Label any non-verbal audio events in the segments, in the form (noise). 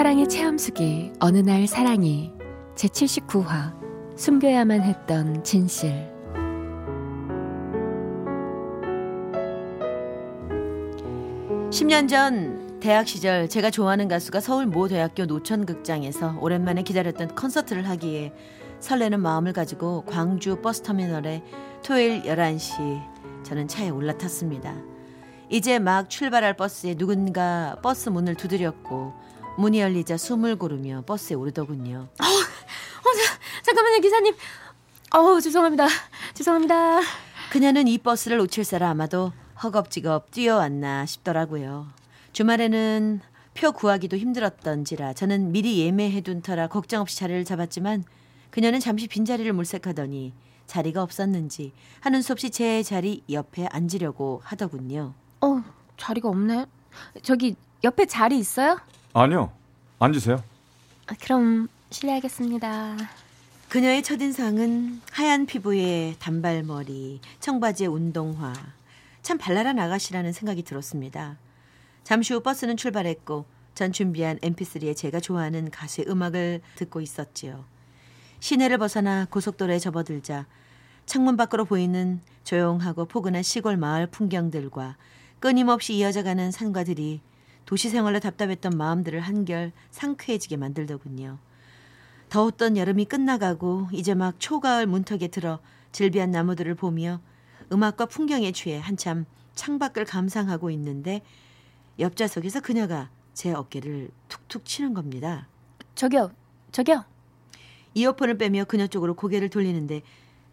사랑의 체험수기 어느 날 사랑이 제79화 숨겨야만 했던 진실 10년 전 대학 시절 제가 좋아하는 가수가 서울 모 대학교 노천극장에서 오랜만에 기다렸던 콘서트를 하기에 설레는 마음을 가지고 광주 버스터미널에 토요일 11시 저는 차에 올라탔습니다. 이제 막 출발할 버스에 누군가 버스 문을 두드렸고 문이 열리자 숨을 고르며 버스에 오르더군요. 어, 자, 잠깐만요 기사님 어 죄송합니다 죄송합니다 그녀는 이 버스를 놓칠 사람 아마도 허겁지겁 뛰어왔나 싶더라고요. 주말에는 표 구하기도 힘들었던지라 저는 미리 예매해둔 터라 걱정 없이 자리를 잡았지만 그녀는 잠시 빈자리를 물색하더니 자리가 없었는지 하는 수 없이 제 자리 옆에 앉으려고 하더군요. 어 자리가 없네 저기 옆에 자리 있어요? 아니요 앉으세요. 아, 그럼 실례하겠습니다 그녀의 첫인상은 하얀 피부에 단발머리, 청바지에 운동화. 참 발랄한 아가씨라는 생각이 들었습니다. 잠시 후 버스는 출발했고 전 준비한 mp3에 제가 좋아하는 가수의 음악을 듣고 있었지요. 시내를 벗어나 고속도로에 접어들자 창문 밖으로 보이는 조용하고 포근한 시골 마을 풍경들과 끊임없이 이어져가는 산과들이 도시 생활로 답답했던 마음들을 한결 상쾌해지게 만들더군요. 더웠던 여름이 끝나가고 이제 막 초가을 문턱에 들어 질비한 나무들을 보며 음악과 풍경에 취해 한참 창밖을 감상하고 있는데 옆좌석에서 그녀가 제 어깨를 툭툭 치는 겁니다. 저기요 저기요 이어폰을 빼며 그녀 쪽으로 고개를 돌리는데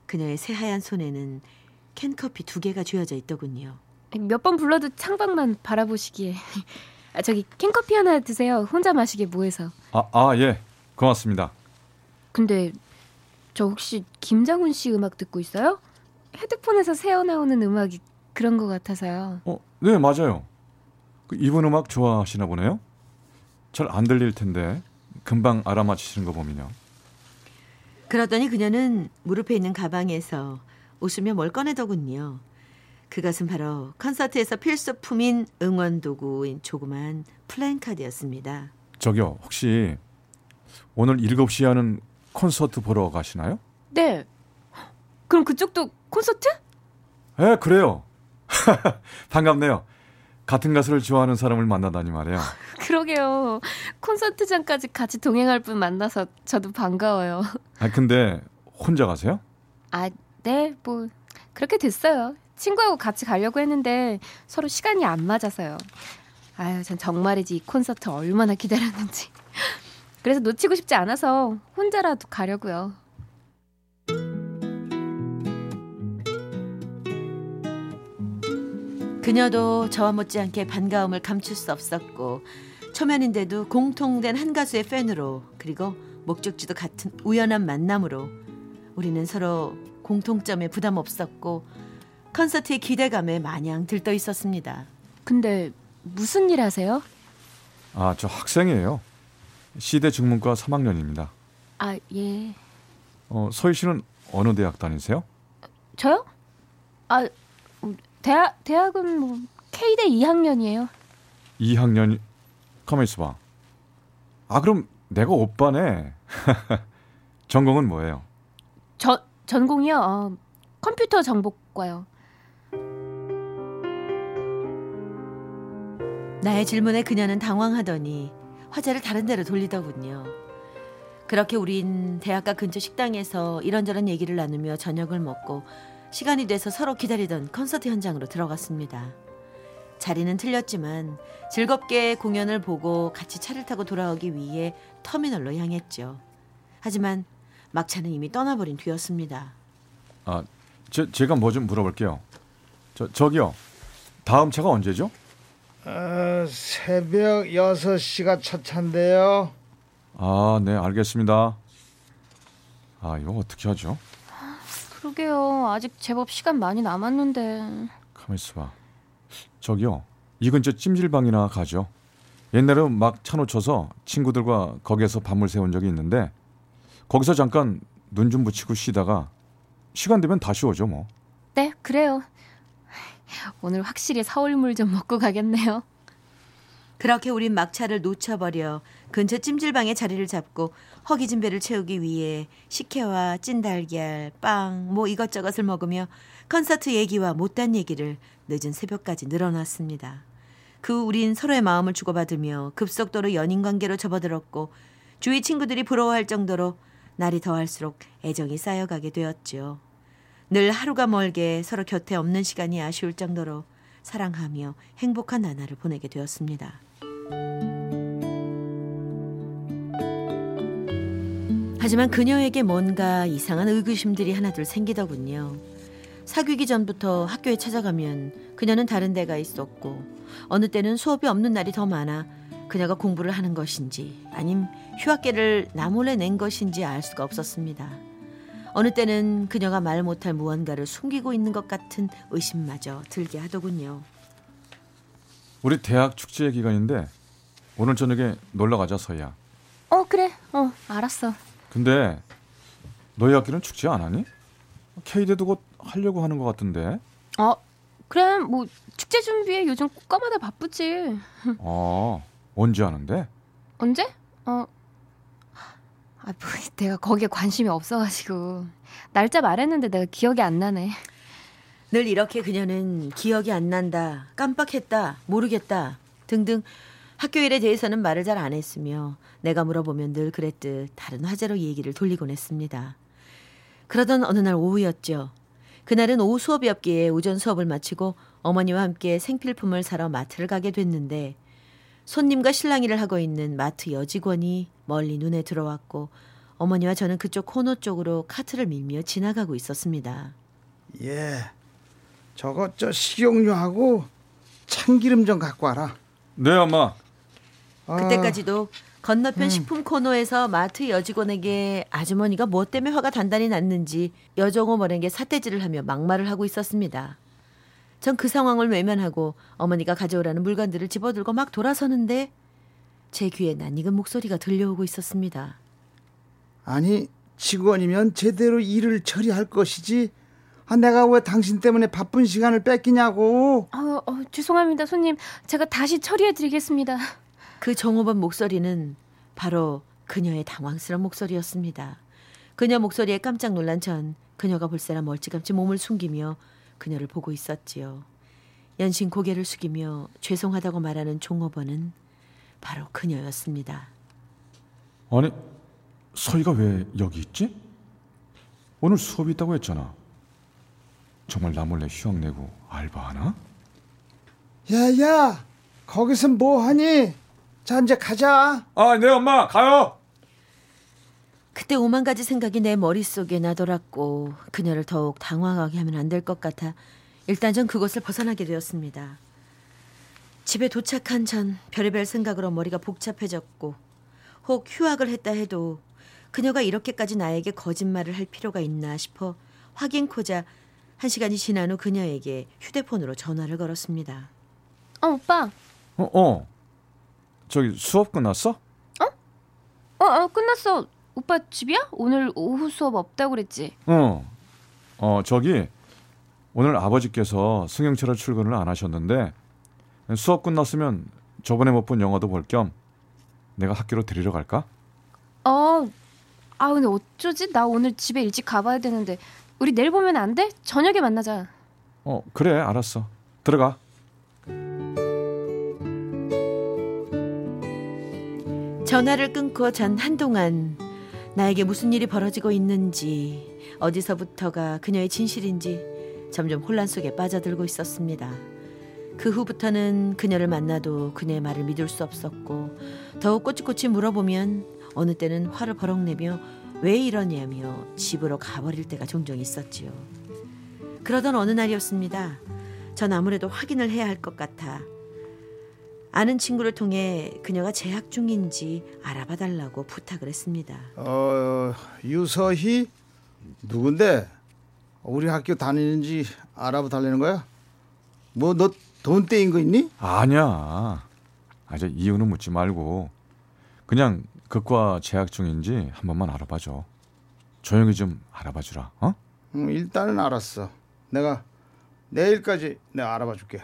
그녀의 새하얀 손에는 캔커피 두 개가 쥐어져 있더군요. 몇 번 불러도 창밖만 바라보시기에 아, 저기 캔커피 하나 드세요 혼자 마시기 뭐해서 아, 아 예. 고맙습니다. 근데 저 혹시 김장훈 씨 음악 듣고 있어요? 헤드폰에서 새어나오는 음악이 그런 것 같아서요. 어, 네, 맞아요. 그 이분 음악 좋아하시나 보네요. 잘 안 들릴 텐데 금방 알아맞히시는 거 보면요. 그러더니 그녀는 무릎에 있는 가방에서 웃으며 뭘 꺼내더군요. 그것은 바로 콘서트에서 필수품인 응원 도구인 조그만 플랜카드였습니다. 저기요, 혹시 오늘 7시에 하는 콘서트 보러 가시나요? 네. 그럼 그쪽도 콘서트? 예, 그래요. (laughs) 반갑네요. 같은 가수를 좋아하는 사람을 만나다니 말이에요. (laughs) 그러게요. 콘서트장까지 같이 동행할 분 만나서 저도 반가워요. 아, 근데 혼자 가세요? 아, 네, 뭐 그렇게 됐어요. 친구하고 같이 가려고 했는데 서로 시간이 안 맞아서요. 아유, 전 정말이지 이 콘서트 얼마나 기다렸는지. (laughs) 그래서 놓치고 싶지 않아서 혼자라도 가려고요. 그녀도 저와 못지않게 반가움을 감출 수 없었고 초면인데도 공통된 한 가수의 팬으로 그리고 목적지도 같은 우연한 만남으로 우리는 서로 공통점에 부담 없었고 콘서트의 기대감에 마냥 들떠 있었습니다. 근데 무슨 일 하세요? 아, 저 학생이에요. 시대 중문과 3학년입니다. 아, 예. 어, 서희 씨는 어느 대학 다니세요? 저요? 아, 음, 대학 대학은 뭐 K대 2학년이에요. 2학년 가만 있어 봐. 아 그럼 내가 오빠네. (laughs) 전공은 뭐예요? 저 전공이요. 어, 컴퓨터 정보과요. 나의 질문에 그녀는 당황하더니 화제를 다른 데로 돌리더군요. 그렇게 우린 대학가 근처 식당에서 이런저런 얘기를 나누며 저녁을 먹고 시간이 돼서 서로 기다리던 콘서트 현장으로 들어갔습니다. 자리는 틀렸지만 즐겁게 공연을 보고 같이 차를 타고 돌아오기 위해 터미널로 향했죠. 하지만 막차는 이미 떠나버린 뒤였습니다. 아, 제, 제가 뭐 좀 물어볼게요. 저, 저기요. 다음 차가 언제죠? 어, 새벽 6시가 첫 차인데요. 아, 네, 알겠습니다. 아, 이거 어떻게 하죠? 그러게요. 아직 제법 시간 많이 남았는데. 가만 있어 봐. 저기요, 이 근처 찜질방이나 가죠. 옛날에 막 차 놓쳐서 친구들과 거기에서 밤을 새운 적이 있는데 거기서 잠깐 눈 좀 붙이고 쉬다가 시간 되면 다시 오죠 뭐. 네, 그래요. 오늘 확실히 서울물 좀 먹고 가겠네요. 그렇게 우린 막차를 놓쳐버려 근처 찜질방에 자리를 잡고 허기진 배를 채우기 위해 식혜와 찐달걀, 빵, 뭐 이것저것을 먹으며 콘서트 얘기와 못단 얘기를 늦은 새벽까지 늘어놨습니다. 그후 우린 서로의 마음을 주고받으며 급속도로 연인 관계로 접어들었고 주위 친구들이 부러워할 정도로 날이 더할수록 애정이 쌓여가게 되었죠. 늘 하루가 멀게 서로 곁에 없는 시간이 아쉬울 정도로 사랑하며 행복한 나날을 보내게 되었습니다. 하지만 그녀에게 뭔가 이상한 의구심들이 하나둘 생기더군요. 사귀기 전부터 학교에 찾아가면 그녀는 다른 데가 있었고 어느 때는 수업이 없는 날이 더 많아 그녀가 공부를 하는 것인지 아님 휴학계를 나몰래 낸 것인지 알 수가 없었습니다. 어느 때는 그녀가 말 못할 무언가를 숨기고 있는 것 같은 의심마저 들게 하더군요. 우리 대학 축제 기간인데 오늘 저녁에 놀러 가자 서희야. 어, 그래. 어, 알았어. 근데 너희 학교는 축제 안 하니? K대도 곧 하려고 하는 것 같은데. 어, 그래. 뭐 축제 준비에 요즘 꽃가마다 바쁘지. 어 언제 하는데? 언제? 어. 아, 뭐, (laughs) 내가 거기에 관심이 없어가지고 날짜 말했는데 내가 기억이 안 나네. 늘 이렇게 그녀는 기억이 안 난다, 깜빡했다, 모르겠다 등등 학교 일에 대해서는 말을 잘 안 했으며 내가 물어보면 늘 그랬듯 다른 화제로 얘기를 돌리곤 했습니다. 그러던 어느 날 오후였죠. 그날은 오후 수업이 없기에 오전 수업을 마치고 어머니와 함께 생필품을 사러 마트를 가게 됐는데 손님과 실랑이를 하고 있는 마트 여직원이 멀리 눈에 들어왔고 어머니와 저는 그쪽 코너 쪽으로 카트를 밀며 지나가고 있었습니다. 예. 저거 저 식용유하고 참기름 좀 갖고 와라. 네 엄마. 아, 그때까지도 건너편 식품 코너에서 마트 여직원에게 아주머니가 뭐 때문에 화가 단단히 났는지 여정호 머랭게 사태질을 하며 막말을 하고 있었습니다. 전 그 상황을 외면하고 어머니가 가져오라는 물건들을 집어들고 막 돌아서는데 제 귀에 낯익은 목소리가 들려오고 있었습니다. 아니 직원이면 제대로 일을 처리할 것이지. 아, 내가 왜 당신 때문에 바쁜 시간을 뺏기냐고. 어, 어, 죄송합니다, 손님. 제가 다시 처리해드리겠습니다. 그 정호범 목소리는 바로 그녀의 당황스러운 목소리였습니다. 그녀 목소리에 깜짝 놀란 전 그녀가 볼세라 멀찌감치 몸을 숨기며 그녀를 보고 있었지요. 연신 고개를 숙이며 죄송하다고 말하는 종업원은 바로 그녀였습니다. 아니 서희가 왜 여기 있지? 오늘 수업이 있다고 했잖아. 정말 나 몰래 휴학 내고 알바하나? 야야, 거기서 뭐 하니? 자 이제 가자. 아, 네 엄마 가요. 그때 오만 가지 생각이 내 머릿속에 나돌았고 그녀를 더욱 당황하게 하면 안 될 것 같아 일단 전 그곳을 벗어나게 되었습니다. 집에 도착한 전 별의별 생각으로 머리가 복잡해졌고 혹 휴학을 했다 해도 그녀가 이렇게까지 나에게 거짓말을 할 필요가 있나 싶어 확인코자 한 시간이 지난 후 그녀에게 휴대폰으로 전화를 걸었습니다. 어, 오빠. 어, 어. 저기 수업 끝났어? 어, 어, 끝났어. 오빠 집이야? 오늘 오후 수업 없다고 그랬지? 어. 어, 저기 오늘 아버지께서 승용차로 출근을 안 하셨는데 수업 끝났으면 저번에 못 본 영화도 볼 겸 내가 학교로 데리러 갈까? 어, 아, 근데 어쩌지? 나 오늘 집에 일찍 가봐야 되는데. 우리 내일 보면 안 돼? 저녁에 만나자. 어, 그래. 알았어. 들어가. 전화를 끊고 전 한동안 나에게 무슨 일이 벌어지고 있는지 어디서부터가 그녀의 진실인지 점점 혼란 속에 빠져들고 있었습니다. 그 후부터는 그녀를 만나도 그녀의 말을 믿을 수 없었고 더욱 꼬치꼬치 물어보면 어느 때는 화를 버럭 내며 왜 이러냐며 집으로 가버릴 때가 종종 있었지요. 그러던 어느 날이었습니다. 전 아무래도 확인을 해야 할 것 같아 아는 친구를 통해 그녀가 재학 중인지 알아봐 달라고 부탁을 했습니다. 어 유서희 누군데 우리 학교 다니는지 알아봐 달라는 거야? 뭐 너 돈 떼인 거 있니? 아니야. 아저 이유는 묻지 말고 그냥 극과 재학 중인지 한 번만 알아봐줘. 조용히 좀 알아봐주라. 어? 응, 일단은 알았어. 내가 내일까지 내가 알아봐 줄게.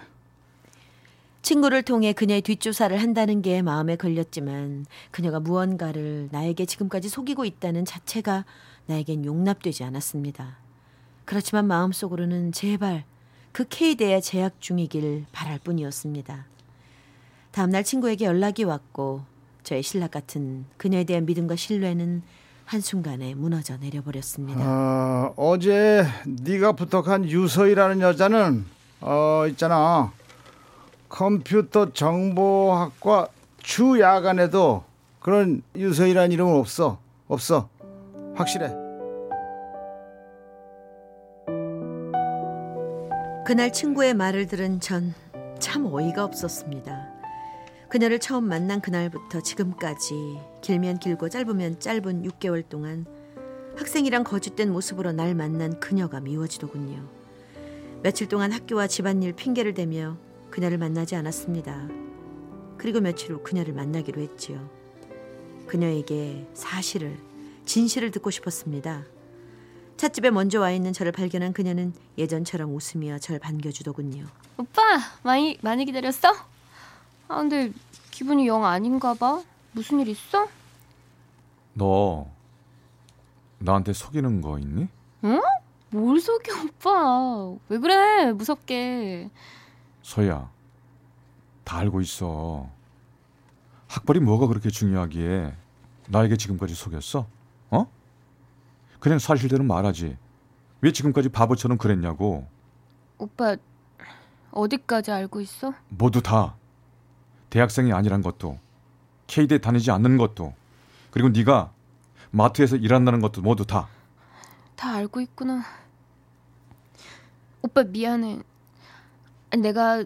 친구를 통해 그녀의 뒷조사를 한다는 게 마음에 걸렸지만 그녀가 무언가를 나에게 지금까지 속이고 있다는 자체가 나에겐 용납되지 않았습니다. 그렇지만 마음속으로는 제발 그 K대에 재학 중이길 바랄 뿐이었습니다. 다음날 친구에게 연락이 왔고 저의 신락 같은 그녀에 대한 믿음과 신뢰는 한순간에 무너져 내려버렸습니다. 어, 어제 네가 부탁한 유서희라는 여자는 어 있잖아 컴퓨터 정보학과 주 야간에도 그런 유서희라는 이름은 없어 없어 확실해. 그날 친구의 말을 들은 전 참 어이가 없었습니다. 그녀를 처음 만난 그날부터 지금까지 길면 길고 짧으면 짧은 6개월 동안 학생이랑 거짓된 모습으로 날 만난 그녀가 미워지더군요. 며칠 동안 학교와 집안일 핑계를 대며 그녀를 만나지 않았습니다. 그리고 며칠 후 그녀를 만나기로 했지요. 그녀에게 사실을, 진실을 듣고 싶었습니다. 찻집에 먼저 와 있는 저를 발견한 그녀는 예전처럼 웃으며 절 반겨주더군요. 오빠 많이 많이 기다렸어? 아 근데 기분이 영 아닌가 봐. 무슨 일 있어? 너 나한테 속이는 거 있니? 뭘 속여 오빠? 왜 그래 무섭게? 서희야, 다 알고 있어. 학벌이 뭐가 그렇게 중요하기에 나에게 지금까지 속였어? 어? 그냥 사실대로 말하지. 왜 지금까지 바보처럼 그랬냐고. 오빠 어디까지 알고 있어? 모두 다 대학생이 아니란 것도 K대 다니지 않는 것도 그리고 네가 마트에서 일한다는 것도 모두 다 다 알고 있구나. 오빠 미안해. 내가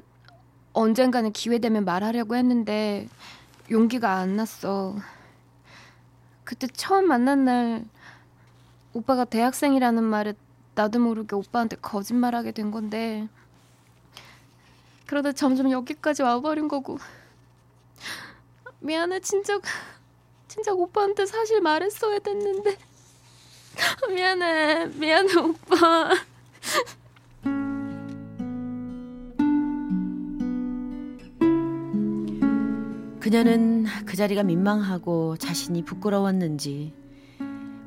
언젠가는 기회 되면 말하려고 했는데 용기가 안 났어. 그때 처음 만난 날 오빠가 대학생이라는 말에 나도 모르게 오빠한테 거짓말하게 된 건데 그러다 점점 여기까지 와버린 거고. 미안해 진짜 진짜 오빠한테 사실 말했어야 됐는데. 미안해 미안해 오빠 그녀는 그 자리가 민망하고 자신이 부끄러웠는지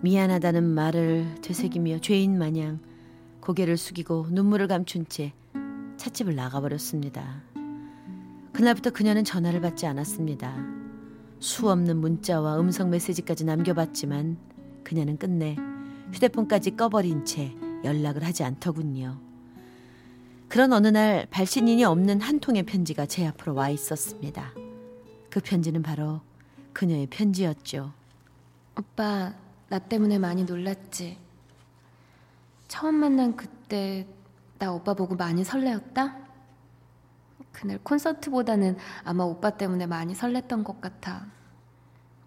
미안하다는 말을 되새기며 죄인 마냥 고개를 숙이고 눈물을 감춘 채 찻집을 나가버렸습니다. 그날부터 그녀는 전화를 받지 않았습니다. 수 없는 문자와 음성 메시지까지 남겨봤지만 그녀는 끝내 휴대폰까지 꺼버린 채 연락을 하지 않더군요. 그런 어느 날 발신인이 없는 한 통의 편지가 제 앞으로 와 있었습니다. 그 편지는 바로 그녀의 편지였죠. 오빠 나 때문에 많이 놀랐지. 처음 만난 그때 나 오빠 보고 많이 설레었다? 그날 콘서트보다는 아마 오빠 때문에 많이 설렜던 것 같아.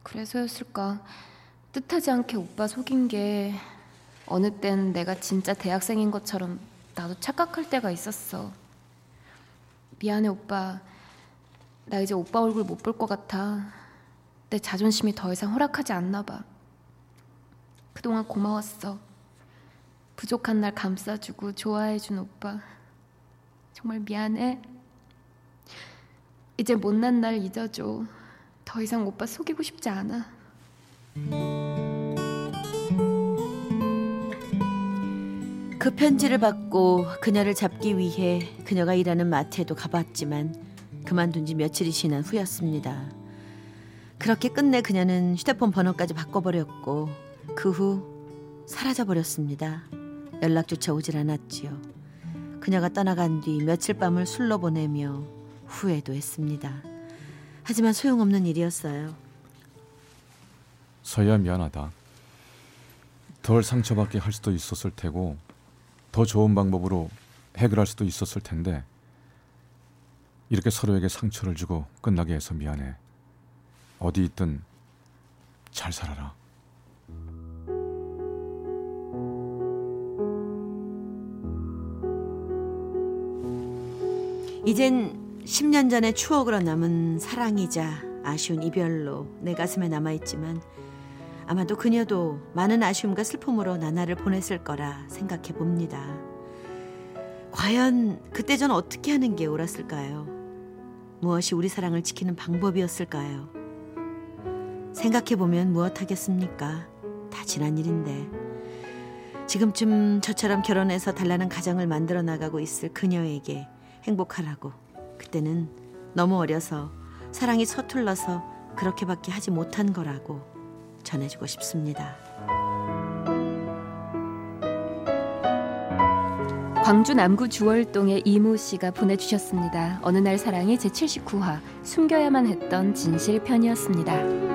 그래서였을까? 뜻하지 않게 오빠 속인 게 어느 땐 내가 진짜 대학생인 것처럼 나도 착각할 때가 있었어. 미안해 오빠 나 이제 오빠 얼굴 못 볼 것 같아. 내 자존심이 더 이상 허락하지 않나 봐. 그동안 고마웠어. 부족한 날 감싸주고 좋아해준 오빠. 정말 미안해. 이제 못난 날 잊어줘. 더 이상 오빠 속이고 싶지 않아. 그 편지를 받고 그녀를 잡기 위해 그녀가 일하는 마트에도 가봤지만 그만둔 지 며칠이 지난 후였습니다. 그렇게 끝내 그녀는 휴대폰 번호까지 바꿔버렸고 그 후 사라져버렸습니다. 연락조차 오질 않았지요. 그녀가 떠나간 뒤 며칠 밤을 술로 보내며 후회도 했습니다. 하지만 소용없는 일이었어요. 서희야 미안하다. 덜 상처받게 할 수도 있었을 테고 더 좋은 방법으로 해결할 수도 있었을 텐데 이렇게 서로에게 상처를 주고 끝나게 해서 미안해. 어디 있든 잘 살아라. 이젠 10년 전의 추억으로 남은 사랑이자 아쉬운 이별로 내 가슴에 남아있지만 아마도 그녀도 많은 아쉬움과 슬픔으로 나날을 보냈을 거라 생각해 봅니다. 과연 그때 전 어떻게 하는 게 옳았을까요? 무엇이 우리 사랑을 지키는 방법이었을까요? 생각해 보면 무엇하겠습니까? 다 지난 일인데 지금쯤 저처럼 결혼해서 단란한 가정을 만들어 나가고 있을 그녀에게 행복하라고 그때는 너무 어려서 사랑이 서툴러서 그렇게밖에 하지 못한 거라고 전해주고 싶습니다. 광주 남구 주월동의 이모 씨가 보내주셨습니다. 어느 날 사랑이 제 79화 숨겨야만 했던 진실 편이었습니다.